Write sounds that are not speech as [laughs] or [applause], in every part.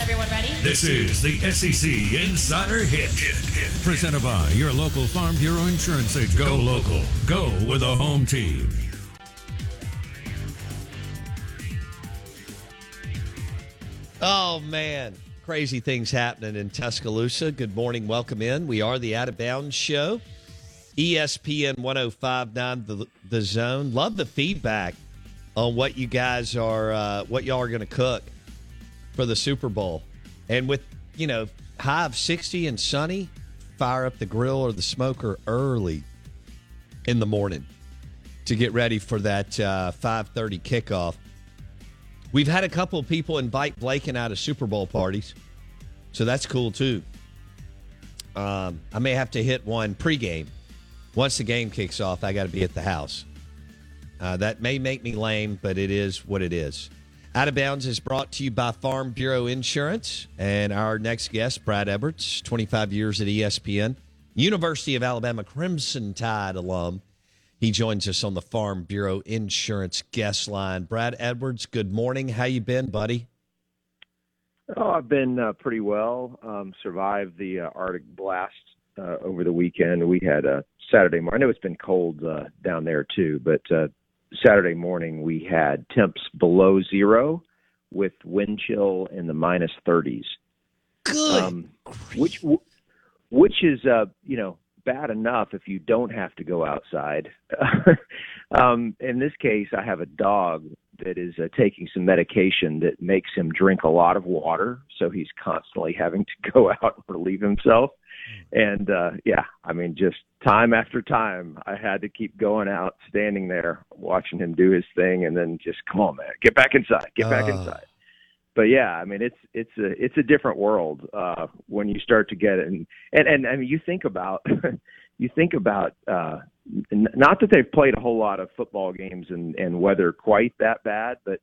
Everyone ready? This is the SEC Insider Hit. hit Presented by your local Farm Bureau Insurance agent. Go local. Go with a home team. Oh man, crazy things happening in Tuscaloosa. Good morning, welcome in. We are the Out of Bounds Show, ESPN 105.9 the, the Zone. Love the feedback on what you guys are, uh, what y'all are going to cook for the Super Bowl, and with you know high of 60 and sunny, fire up the grill or the smoker early in the morning to get ready for that uh, 5:30 kickoff. We've had a couple of people invite Blake and out of Super Bowl parties, so that's cool too. Um, I may have to hit one pregame. Once the game kicks off, I got to be at the house. Uh, that may make me lame, but it is what it is. Out of Bounds is brought to you by Farm Bureau Insurance. And our next guest, Brad Edwards, 25 years at ESPN, University of Alabama Crimson Tide alum. He joins us on the Farm Bureau Insurance guest line. Brad Edwards, good morning. How you been, buddy? Oh, I've been uh, pretty well. Um, survived the uh, Arctic blast uh, over the weekend. We had a Saturday morning. I know it's been cold uh, down there too, but uh, Saturday morning we had temps below zero with wind chill in the minus 30s. Good. Um, which which is uh, you know bad enough if you don't have to go outside. [laughs] um, in this case, I have a dog that is uh, taking some medication that makes him drink a lot of water, so he's constantly having to go [laughs] out and relieve himself. And uh yeah, I mean just time after time I had to keep going out, standing there, watching him do his thing and then just come on man, get back inside, get back Uh. inside but yeah, I mean it's it's a it's a different world uh when you start to get it and and, and I mean you think about [laughs] you think about uh n- not that they've played a whole lot of football games and and weather quite that bad, but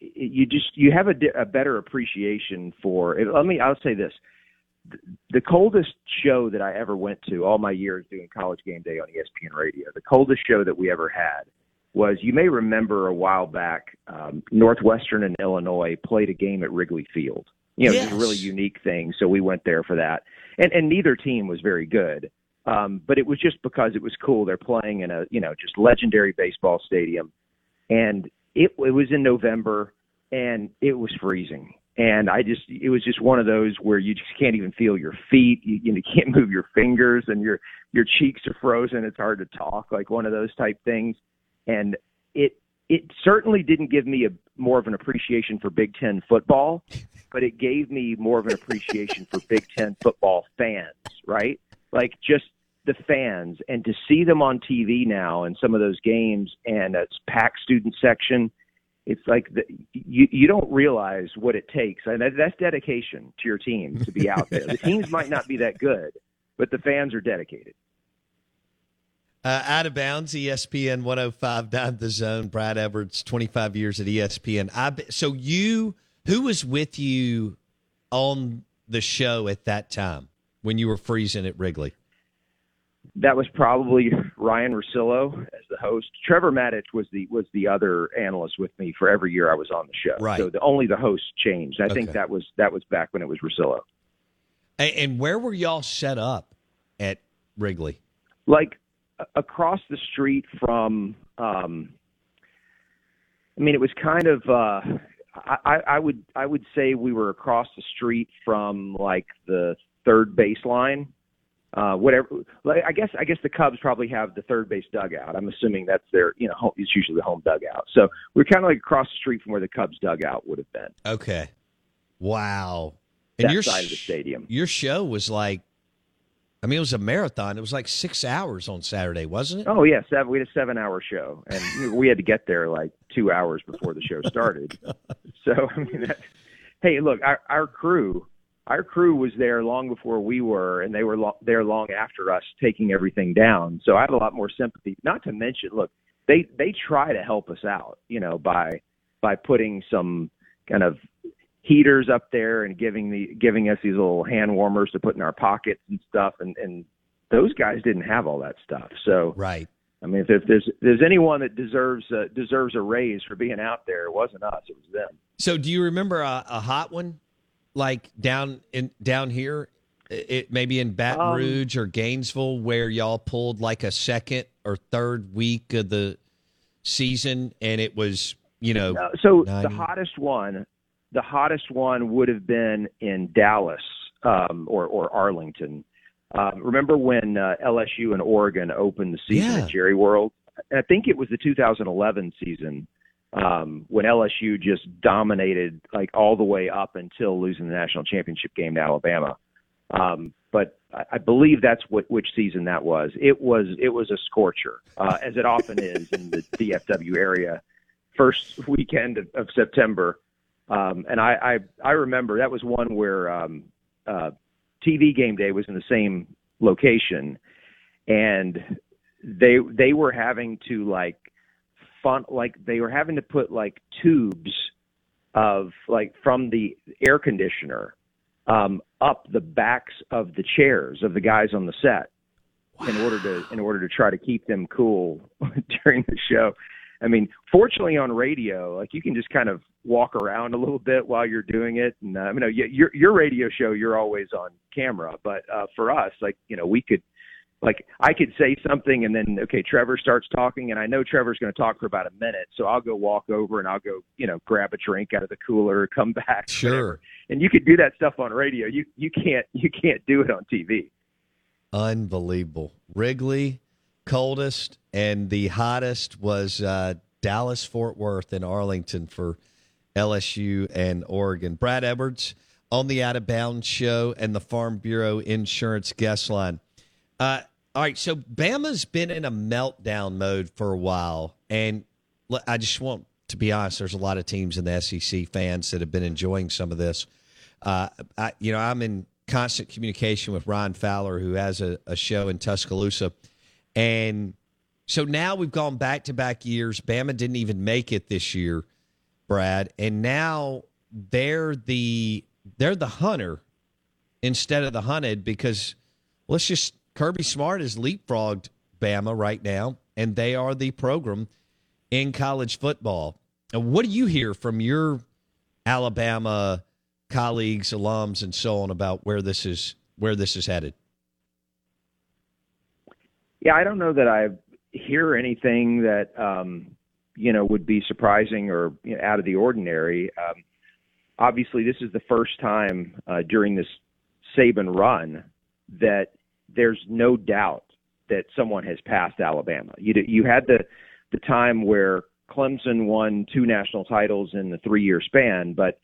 you just you have a, di- a better appreciation for it. Let me I'll say this. The coldest show that I ever went to all my years doing college game day on ESPN radio, the coldest show that we ever had was you may remember a while back um, Northwestern and Illinois played a game at Wrigley Field. You know, it was a really unique thing, so we went there for that. And and neither team was very good. Um, but it was just because it was cool. They're playing in a, you know, just legendary baseball stadium. And it it was in November and it was freezing. And I just it was just one of those where you just can't even feel your feet. You, you know, can't [laughs] move your fingers and your your cheeks are frozen. It's hard to talk, like one of those type things and it it certainly didn't give me a more of an appreciation for Big Ten football, but it gave me more of an appreciation for Big Ten football fans, right? Like just the fans and to see them on TV now in some of those games and it's packed student section. It's like the, you you don't realize what it takes, and that, that's dedication to your team to be out there. the teams might not be that good, but the fans are dedicated. Uh, out of bounds, ESPN 105.9 The Zone. Brad Edwards, 25 years at ESPN. I, be- so you, who was with you on the show at that time when you were freezing at Wrigley? that was probably Ryen Russillo as the host. Trevor Matich was the was the other analyst with me for every year I was on the show. Right. So the, only the host changed. I think that was that was back when it was Rosillo. And, and where were y'all set up at Wrigley? Like across the street from. um I mean, it was kind of. uh I, I would I would say we were across the street from like the third baseline. Uh, whatever. Like, I guess I guess the Cubs probably have the third base dugout. I'm assuming that's their you know home, it's usually the home dugout. So we're kind of like across the street from where the Cubs dugout would have been. Okay. Wow. That your side of the stadium. Your show was like, I mean, it was a marathon. It was like six hours on Saturday, wasn't it? Oh yeah, seven. We had a seven-hour show, and we had to get there like two hours before the show started. [laughs] Oh, so I mean, that, hey, look, our our crew, our crew was there long before we were, and they were lo- there long after us, taking everything down. So I have a lot more sympathy. Not to mention, look, they they try to help us out, you know, by by putting some kind of heaters up there and giving the giving us these little hand warmers to put in our pockets and stuff and and those guys didn't have all that stuff so Right. I mean, if, if there's if there's anyone that deserves uh, deserves a raise for being out there, it wasn't us; it was them. So, do you remember a, a hot one, like down in down here, it maybe in Baton um, Rouge or Gainesville, where y'all pulled like a second or third week of the season, and it was you know. Uh, so 90. the hottest one, the hottest one would have been in Dallas um, or or Arlington um, remember when uh, LSU and Oregon opened the season yeah. at Jerry World? I think it was the 2011 season um, when LSU just dominated like all the way up until losing the national championship game to Alabama. Um, but I, I believe that's what which season that was. It was it was a scorcher, uh, as it often is in the DFW area. First weekend of, of September, um, and I, I I remember that was one where um, uh, TV game day was in the same location, and they they were having to like fun like they were having to put like tubes of like from the air conditioner um, up the backs of the chairs of the guys on the set wow. in order to in order to try to keep them cool [laughs] during the show. I mean, fortunately on radio, like you can just kind of walk around a little bit while you're doing it. And uh, you know, your your radio show, you're always on camera, but uh, for us, like you know, we could like I could say something and then okay, Trevor starts talking and I know Trevor's going to talk for about a minute, so I'll go walk over and I'll go, you know, grab a drink out of the cooler, come back. Sure. Whatever. And you could do that stuff on radio. You you can't you can't do it on TV. Unbelievable. Wrigley coldest and the hottest was uh, Dallas Fort Worth and Arlington for LSU and Oregon. Brad Edwards on the Out of Bounds show and the Farm Bureau Insurance guest line. Uh, all right, so Bama's been in a meltdown mode for a while, and I just want to be honest. There's a lot of teams in the SEC fans that have been enjoying some of this. Uh, I, you know, I'm in constant communication with Ryan Fowler, who has a, a show in Tuscaloosa and so now we've gone back to back years. Bama didn't even make it this year, Brad, and now they're the they're the hunter instead of the hunted because let's just Kirby Smart has leapfrogged Bama right now, and they are the program in college football. And what do you hear from your Alabama colleagues, alums, and so on about where this is where this is headed? Yeah, I don't know that I hear anything that um, you know would be surprising or you know, out of the ordinary. Um, obviously, this is the first time uh, during this Saban run that there's no doubt that someone has passed Alabama. You you had the the time where Clemson won two national titles in the three year span, but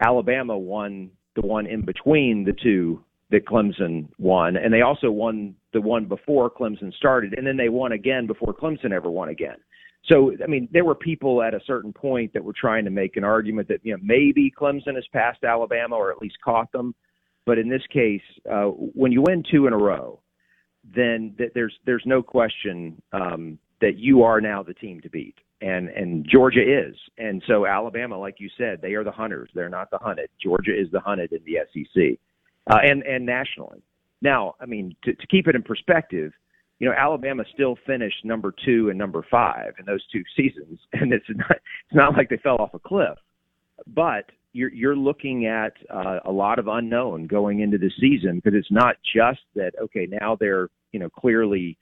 Alabama won the one in between the two that Clemson won, and they also won the one before Clemson started, and then they won again before Clemson ever won again. So, I mean, there were people at a certain point that were trying to make an argument that you know maybe Clemson has passed Alabama or at least caught them, but in this case, uh, when you win two in a row, then th- there's there's no question um, that you are now the team to beat, and and Georgia is, and so Alabama, like you said, they are the hunters. They're not the hunted. Georgia is the hunted in the SEC uh, and and nationally. Now, I mean, to, to keep it in perspective, you know, Alabama still finished number two and number five in those two [laughs] seasons, and it's not it's not like they fell off a cliff. But you're you're looking at uh, a lot of unknown going into the season because it's not just that okay now they're you know clearly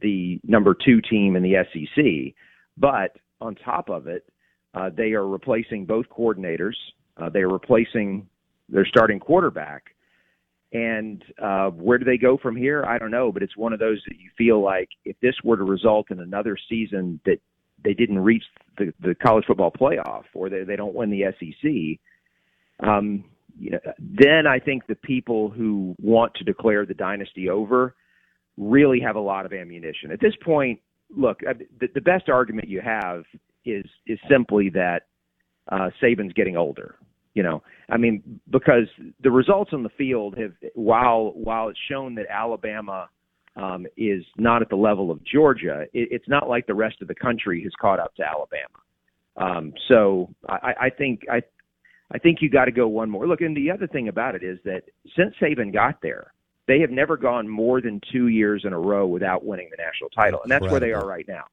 the number two team in the SEC, but on top of it, uh, they are replacing both coordinators. Uh, they are replacing their starting quarterback. And uh, where do they go from here? I don't know, but it's one of those that you feel like if this were to result in another season that they didn't reach the, the college football playoff or they, they don't win the SEC, um, you know, then I think the people who want to declare the dynasty over really have a lot of ammunition. At this point, look, uh, the, the best argument you have is is simply that uh, Saban's getting older. You know, I mean, because the results on the field have, while while it's shown that Alabama um, is not at the level of Georgia, it, it's not like the rest of the country has caught up to Alabama. Um, so I, I think I, I think you got to go one more. Look, and the other thing about it is that since Saban got there, They have never gone more than two years in a row without winning the national title, and that's where they are right now.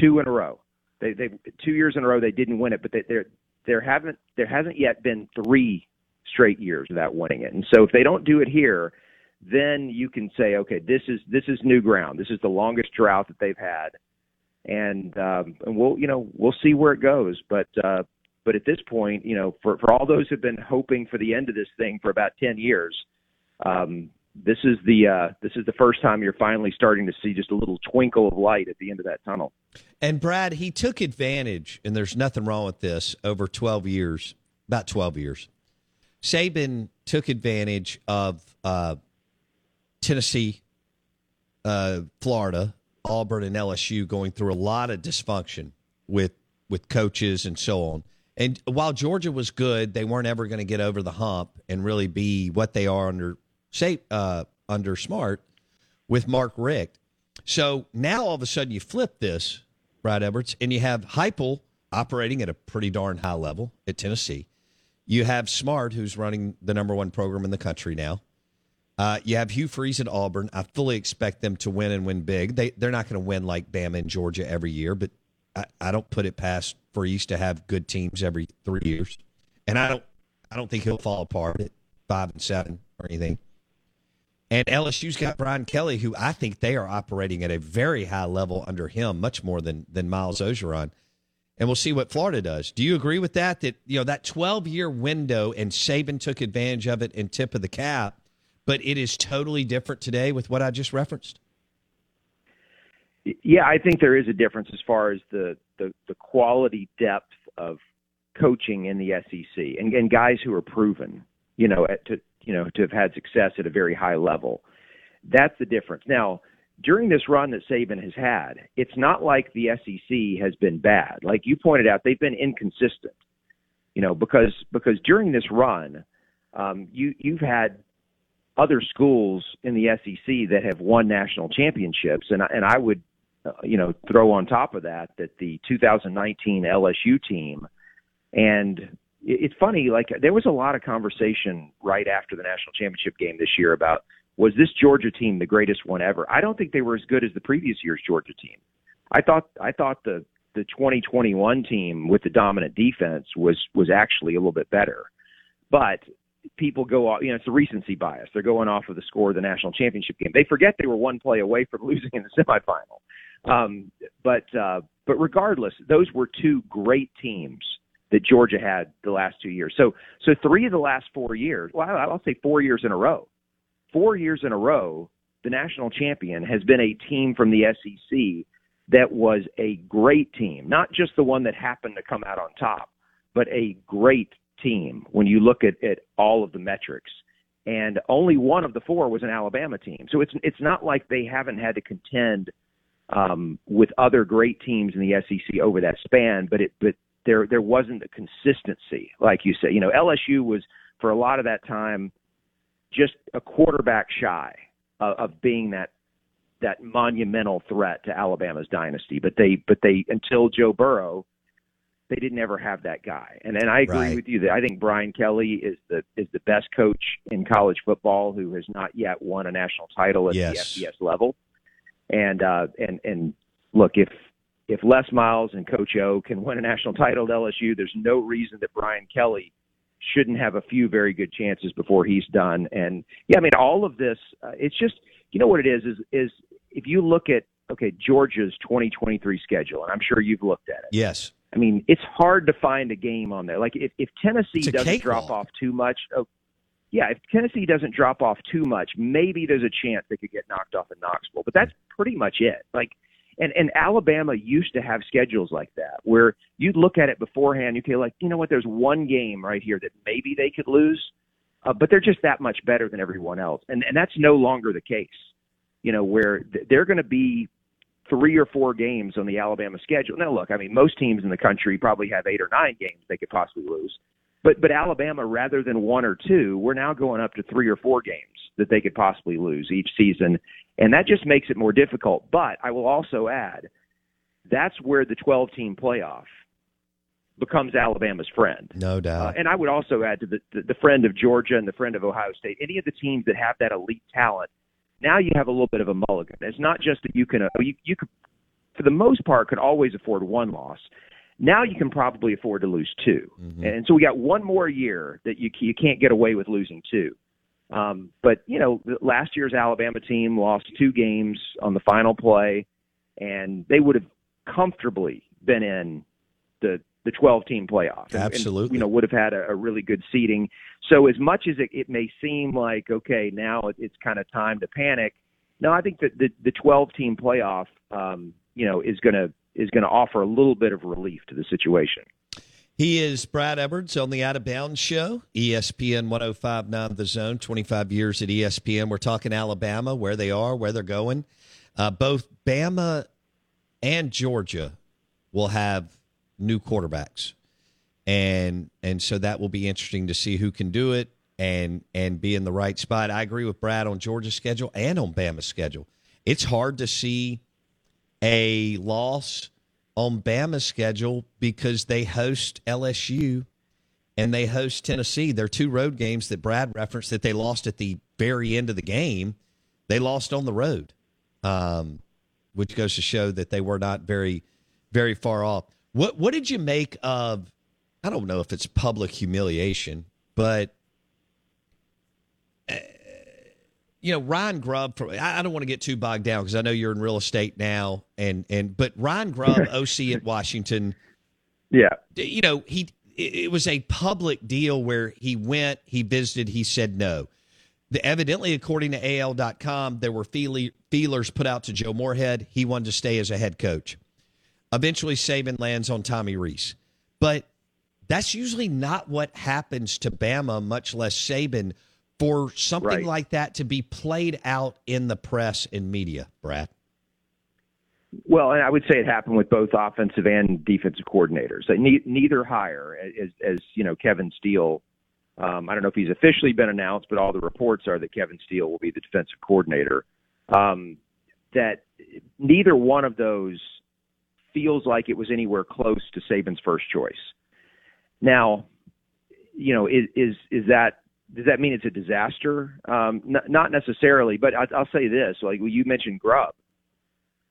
Two in a row. They they two years in a row they didn't win it, but they, there there haven't there hasn't yet been three straight years without winning it. And so if they don't do it here, then you can say, okay, this is this is new ground. This is the longest drought that they've had, and um, and we'll you know we'll see where it goes. But uh, but at this point, you know, for for all those who've been hoping for the end of this thing for about ten years, um, this is the uh, this is the first time you're finally starting to see just a little twinkle of light at the end of that tunnel. And Brad, he took advantage, and there's nothing wrong with this. Over 12 years, about 12 years, Saban took advantage of uh, Tennessee, uh, Florida, Auburn, and LSU going through a lot of dysfunction with with coaches and so on. And while Georgia was good, they weren't ever going to get over the hump and really be what they are under say uh, under Smart with Mark Richt. So now all of a sudden you flip this, Brad Edwards, and you have Heupel operating at a pretty darn high level at Tennessee. You have Smart, who's running the number one program in the country now. Uh, you have Hugh Freeze at Auburn. I fully expect them to win and win big. They they're not going to win like Bama and Georgia every year, but I, I don't put it past Freeze to have good teams every three years. And I don't I don't think he'll fall apart at five and seven or anything. And LSU's got Brian Kelly, who I think they are operating at a very high level under him, much more than than Miles Orgeron. And we'll see what Florida does. Do you agree with that? That you know that twelve year window, and Saban took advantage of it and tip of the cap, but it is totally different today with what I just referenced. Yeah, I think there is a difference as far as the the, the quality depth of coaching in the SEC and, and guys who are proven, you know, at, to you know, to have had success at a very high level. That's the difference. Now, during this run that Saban has had, it's not like the SEC has been bad. Like you pointed out, they've been inconsistent. You know, because because during this run, um, you you've had other schools in the SEC that have won national championships, and and I would, uh, you know, throw on top of that that the 2019 LSU team and it's funny, like there was a lot of conversation right after the national championship game this year about was this Georgia team the greatest one ever? I don't think they were as good as the previous year's Georgia team. I thought I thought the the 2021 team with the dominant defense was was actually a little bit better. But people go off, you know, it's a recency bias. They're going off of the score of the national championship game. They forget they were one play away from [laughs] losing in the semifinal. Um, but uh, but regardless, those were two great teams that Georgia had the last two years. So so three of the last four years, well, I'll say four years in a row. Four years in a row, the national champion has been a team from the SEC that was a great team, not just the one that happened to come out on top, but a great team when you look at, at all of the metrics. And only one of the four was an Alabama team. So it's it's not like they haven't had to contend um, with other great teams in the SEC over that span, but it but there there wasn't a consistency, like you say. You know, LSU was for a lot of that time just a quarterback shy of, of being that that monumental threat to Alabama's dynasty. But they but they until Joe Burrow, they didn't ever have that guy. And and I agree Right. with you that I think Brian Kelly is the is the best coach in college football who has not yet won a national title at Yes. the FBS level. And uh and and look if if Les Miles and Coach O can win a national title at LSU, there's no reason that Brian Kelly shouldn't have a few very good chances before he's done. And yeah, I mean, all of this, uh, it's just, you know what it is, is, is if you look at, okay, Georgia's 2023 schedule, and I'm sure you've looked at it. Yes. I mean, it's hard to find a game on there. Like if, if Tennessee doesn't drop off too much, oh, yeah, if Tennessee doesn't drop off too much, maybe there's a chance they could get knocked off in Knoxville. But that's pretty much it. Like, and and Alabama used to have schedules like that where you'd look at it beforehand. You could like, you know what? There's one game right here that maybe they could lose, uh, but they're just that much better than everyone else, and and that's no longer the case. You know, where th- they're going to be three or four games on the Alabama schedule. Now, look, I mean, most teams in the country probably have eight or nine games they could possibly lose. But but Alabama, rather than one or two, we're now going up to three or four games that they could possibly lose each season, and that just makes it more difficult. But I will also add, that's where the 12 team playoff becomes Alabama's friend. No doubt. Uh, and I would also add to the, the the friend of Georgia and the friend of Ohio State. Any of the teams that have that elite talent, now you have a little bit of a mulligan. It's not just that you can uh, you you could for the most part could always afford one loss. Now you can probably afford to lose 2 Mhm. and so we got one more year that you you can't get away with losing two. Um, but you know, last year's Alabama team lost two games on the final play, and they would have comfortably been in the the 12 team playoff. And- and, Absolutely. you know, would have had a, a really good seating. So as much as it, it may seem like okay, now it, it's kind of time to panic. No, I think that the the 12 team playoff, um, you know, is gonna is gonna offer a little bit of relief to the situation. He is Brad Edwards on the Out of Bounds Show, ESPN 1059 The Zone, 25 years at ESPN. We're talking Alabama, where they are, where they're going. Uh, both Bama and Georgia will have new quarterbacks. And and so that will be interesting to see who can do it and and be in the right spot. I agree with Brad on Georgia's schedule and on Bama's schedule. It's hard to see a loss on Bama's schedule because they host LSU and they host Tennessee. They're two road games that Brad referenced that they lost at the very end of the game. They lost on the road, um, which goes to show that they were not very, very far off. What What did you make of? I don't know if it's public humiliation, but you know Ryan Grubb. From I don't want to get too bogged down because I know you're in real estate now, and and but Ryan Grubb, [laughs] OC at Washington Yeah. you know he it was a public deal where he went he visited he said no the, evidently according to al.com there were feelers put out to joe moorhead he wanted to stay as a head coach eventually saban lands on tommy rees but that's usually not what happens to bama much less saban for something Right. like that to be played out in the press and media brad Well, and I would say it happened with both offensive and defensive coordinators. Ne- neither hire, as, as you know, Kevin Steele. Um, I don't know if he's officially been announced, but all the reports are that Kevin Steele will be the defensive coordinator. Um, that neither one of those feels like it was anywhere close to Saban's first choice. Now, you know, is is, is that does that mean it's a disaster? Um, n- not necessarily, but I, I'll say this: like you mentioned Grubb.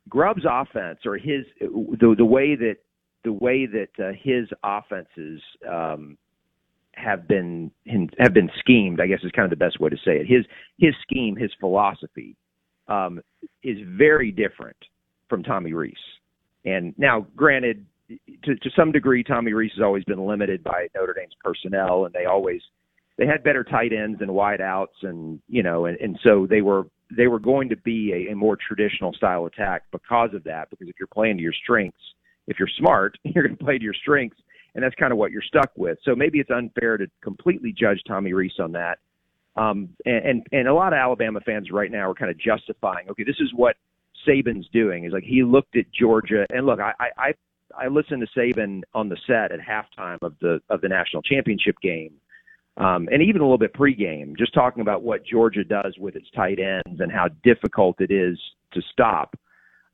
Grubb's offense or his the the way that the way that uh, his offenses um, have been have been schemed, I guess is kind of the best way to say it. His his scheme, his philosophy, um, is very different from Tommy Rees. And now, granted, to to some degree, Tommy Rees has always been limited by Notre Dame's personnel, and they always they had better tight ends and wide outs, and you know, and, and so they were they were going to be a, a more traditional style attack because of that. Because if you're playing to your strengths, if you're smart, [laughs] you're going to play to your strengths, and that's kind of what you're stuck with. So maybe it's unfair to completely judge Tommy Rees on that. Um, and, and and a lot of Alabama fans right now are kind of justifying, okay, this is what Saban's doing. Is like he looked at Georgia, and look, I I I I listened to Saban on the set at halftime of the of the national championship game um, and even a little bit pregame, just talking about what Georgia does with its tight ends and how difficult it is to stop.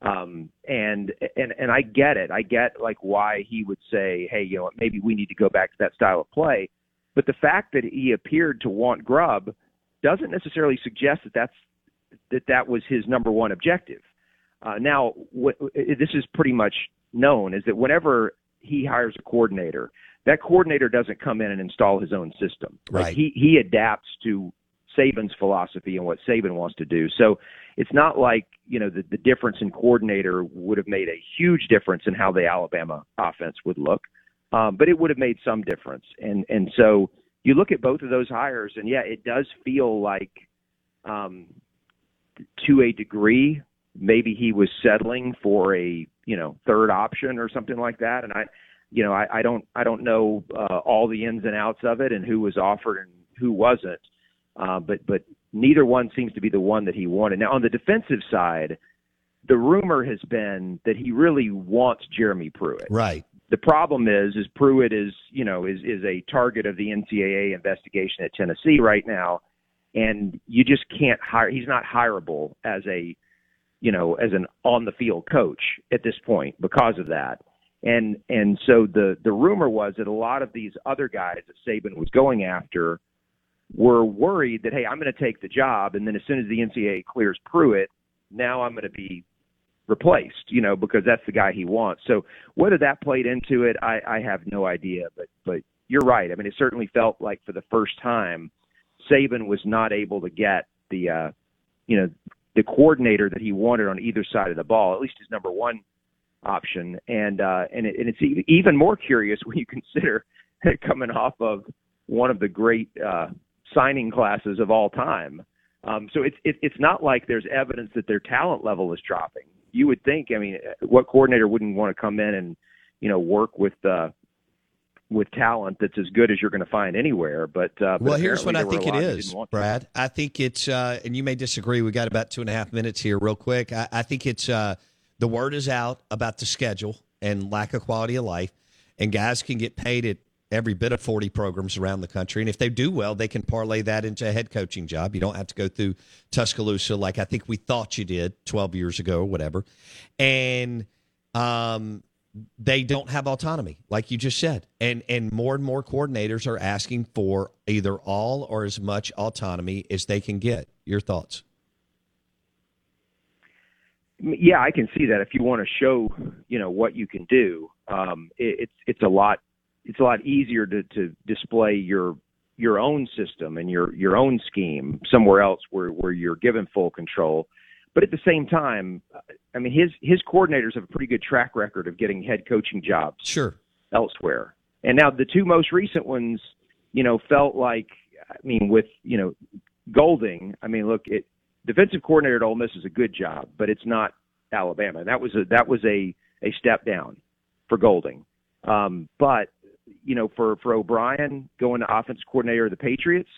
Um, and and and I get it. I get like why he would say, hey, you know, maybe we need to go back to that style of play. But the fact that he appeared to want Grubb doesn't necessarily suggest that that's that that was his number one objective. Uh, now, what, this is pretty much known is that whenever he hires a coordinator, that coordinator doesn't come in and install his own system. Like, Right. he he adapts to Saban's philosophy and what Saban wants to do. So it's not like you know the, the difference in coordinator would have made a huge difference in how the Alabama offense would look, um, but it would have made some difference. And and so you look at both of those hires, and yeah, it does feel like um, to a degree maybe he was settling for a you know third option or something like that. And I you know I, I don't I don't know uh, all the ins and outs of it and who was offered and who wasn't. Uh, but but neither one seems to be the one that he wanted. Now on the defensive side, the rumor has been that he really wants Jeremy Pruitt. Right. The problem is is Pruitt is you know is is a target of the NCAA investigation at Tennessee right now, and you just can't hire. He's not hireable as a you know as an on the field coach at this point because of that. And and so the the rumor was that a lot of these other guys that Saban was going after were worried that hey, I'm going to take the job, and then as soon as the NCAA clears Pruitt, now I'm going to be replaced, you know, because that's the guy he wants. So whether that played into it, I, I have no idea. But but you're right. I mean, it certainly felt like for the first time, Saban was not able to get the uh, you know the coordinator that he wanted on either side of the ball, at least his number one option. And uh, and, it, and it's even more curious when you [laughs] consider coming off of one of the great uh, signing classes of all time. Um, so it's it, it's not like there's evidence that their talent level is dropping. You would think. I mean, what coordinator wouldn't want to come in and you know work with uh, with talent that's as good as you're going to find anywhere. But, uh, but well, here's what I think it is, Brad. I think it's, uh, and you may disagree. We got about two and a half minutes here, real quick. I, I think it's uh, the word is out about the schedule and lack of quality of life, and guys can get paid at every bit of 40 programs around the country. And if they do well, they can parlay that into a head coaching job. You don't have to go through Tuscaloosa like I think we thought you did 12 years ago or whatever. And um, they don't have autonomy, like you just said. And and more and more coordinators are asking for either all or as much autonomy as they can get. Your thoughts? Yeah, I can see that. If you want to show, you know, what you can do, um, it, it's it's a lot it's a lot easier to, to display your your own system and your your own scheme somewhere else where where you're given full control. But at the same time, I mean his his coordinators have a pretty good track record of getting head coaching jobs sure elsewhere. And now the two most recent ones, you know, felt like I mean with you know Golding. I mean, look, it defensive coordinator at Ole Miss is a good job, but it's not Alabama. That was a that was a a step down for Golding. Um, but you know, for for O'Brien going to offense coordinator of the Patriots.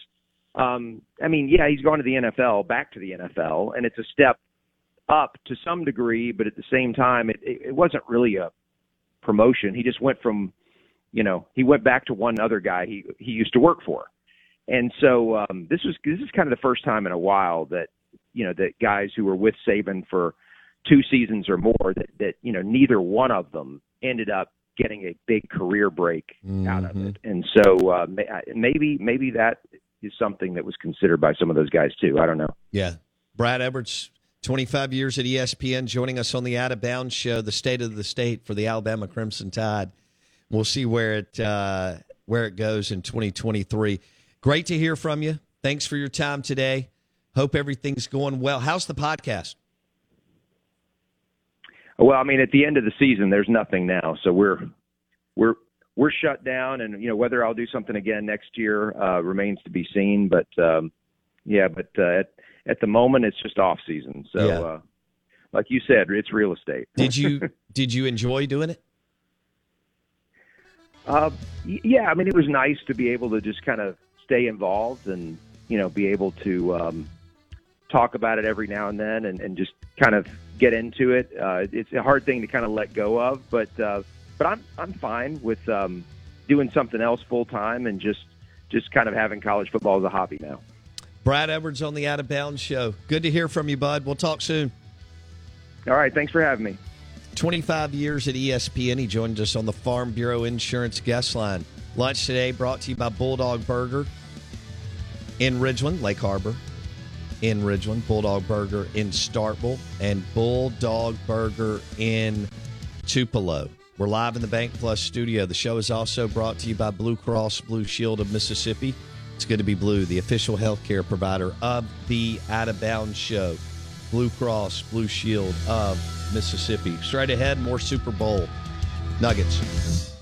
Um, I mean, yeah, he's gone to the NFL, back to the NFL, and it's a step up to some degree, but at the same time, it, it, it wasn't really a promotion. He just went from, you know, he went back to one other guy he he used to work for, and so um, this was this is kind of the first time in a while that you know that guys who were with Saban for two seasons or more that that you know neither one of them ended up getting a big career break mm-hmm. out of it. Mm-hmm. And so uh, maybe maybe that is something that was considered by some of those guys too. I don't know. Yeah, Brad Edwards. 25 years at ESPN, joining us on the Out of Bounds show, the state of the state for the Alabama Crimson Tide. We'll see where it uh, where it goes in 2023. Great to hear from you. Thanks for your time today. Hope everything's going well. How's the podcast? Well, I mean, at the end of the season, there's nothing now, so we're we're we're shut down, and you know whether I'll do something again next year uh, remains to be seen. But um, yeah, but uh, at the moment, it's just off season. So, yeah. uh, like you said, it's real estate. did you [laughs] did you enjoy doing it? Uh, yeah, I mean, it was nice to be able to just kind of stay involved and you know be able to um, talk about it every now and then and, and just kind of get into it. Uh, it's a hard thing to kind of let go of, but uh, but I'm I'm fine with um, doing something else full time and just just kind of having college football as a hobby now. Brad Edwards on the Out of Bounds Show. Good to hear from you, bud. We'll talk soon. All right, thanks for having me. 25 years at ESPN. He joined us on the Farm Bureau Insurance guest line. Lunch today brought to you by Bulldog Burger in Ridgeland, Lake Harbor, in Ridgeland, Bulldog Burger in Starkville, and Bulldog Burger in Tupelo. We're live in the Bank Plus studio. The show is also brought to you by Blue Cross Blue Shield of Mississippi. It's good to be blue, the official healthcare provider of the Out of Bounds show. Blue Cross Blue Shield of Mississippi. Straight ahead, more Super Bowl nuggets.